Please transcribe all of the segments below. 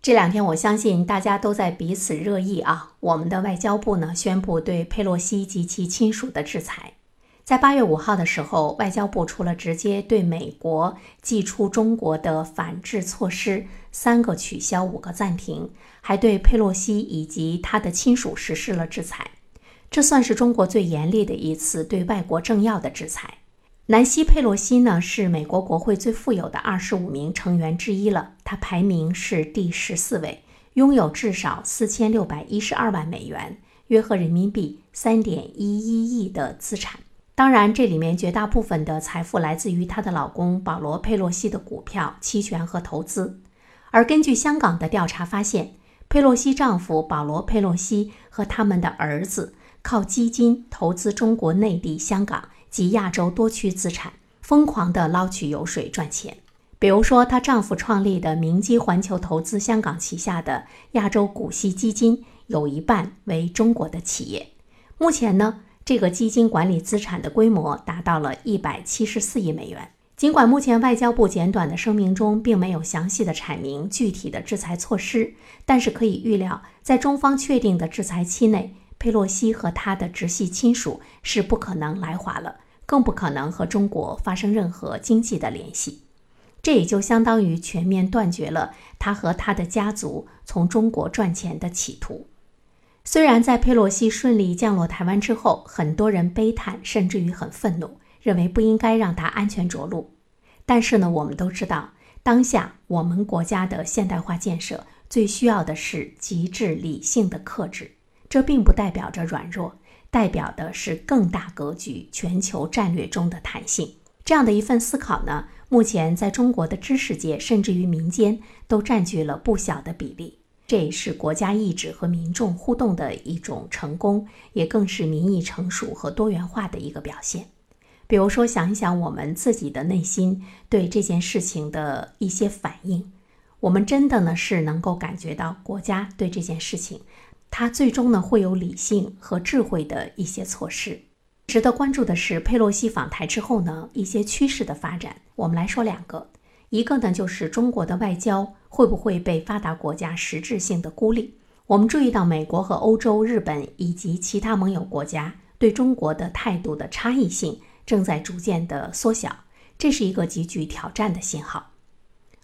这两天，我相信大家都在彼此热议啊。我们的外交部呢宣布对佩洛西及其亲属的制裁。在八月五号的时候，外交部除了直接对美国寄出中国的反制措施三个取消、五个暂停，还对佩洛西以及他的亲属实施了制裁。这算是中国最严厉的一次对外国政要的制裁。南希·佩洛西呢，是美国国会最富有的二十五名成员之一了，他排名是第十四位，拥有至少四千六百一十二万美元，约合人民币三点一一亿的资产。当然，这里面绝大部分的财富来自于她的老公保罗·佩洛西的股票期权和投资。而根据香港的调查发现，佩洛西丈夫保罗·佩洛西和他们的儿子靠基金投资中国内地、香港。及亚洲多区资产，疯狂地捞取油水赚钱。比如说，她丈夫创立的明基环球投资香港旗下的亚洲股息基金，有一半为中国的企业。目前呢，这个基金管理资产的规模达到了一百七十四亿美元。尽管目前外交部简短的声明中并没有详细的阐明具体的制裁措施，但是可以预料，在中方确定的制裁期内。佩洛西和他的直系亲属是不可能来华了，更不可能和中国发生任何经济的联系。这也就相当于全面断绝了他和他的家族从中国赚钱的企图。虽然在佩洛西顺利降落台湾之后，很多人悲叹，甚至于很愤怒，认为不应该让他安全着陆。但是呢，我们都知道，当下我们国家的现代化建设最需要的是极致理性的克制。这并不代表着软弱，代表的是更大格局、全球战略中的弹性。这样的一份思考呢，目前在中国的知识界，甚至于民间，都占据了不小的比例。这也是国家意志和民众互动的一种成功，也更是民意成熟和多元化的一个表现。比如说，想一想我们自己的内心对这件事情的一些反应，我们真的呢是能够感觉到国家对这件事情。他最终呢会有理性和智慧的一些措施。值得关注的是，佩洛西访台之后呢一些趋势的发展。我们来说两个，一个呢就是中国的外交会不会被发达国家实质性的孤立？我们注意到美国和欧洲、日本以及其他盟友国家对中国的态度的差异性正在逐渐的缩小，这是一个极具挑战的信号。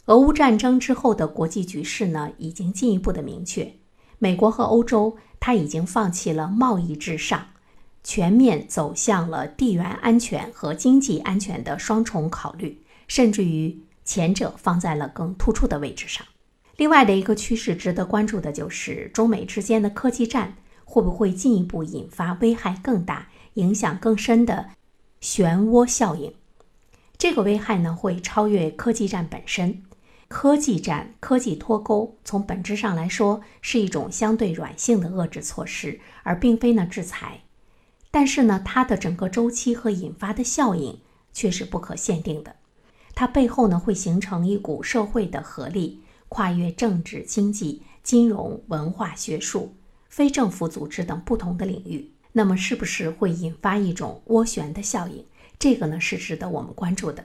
俄乌战争之后的国际局势呢已经进一步的明确。美国和欧洲，它已经放弃了贸易至上，全面走向了地缘安全和经济安全的双重考虑，甚至于前者放在了更突出的位置上。另外的一个趋势值得关注的就是中美之间的科技战会不会进一步引发危害更大、影响更深的漩涡效应？这个危害呢，会超越科技战本身。科技战、科技脱钩，从本质上来说是一种相对软性的遏制措施，而并非呢制裁。但是呢，它的整个周期和引发的效应却是不可限定的。它背后呢会形成一股社会的合力，跨越政治、经济、金融、文化、学术、非政府组织等不同的领域。那么，是不是会引发一种涡旋的效应？这个呢是值得我们关注的。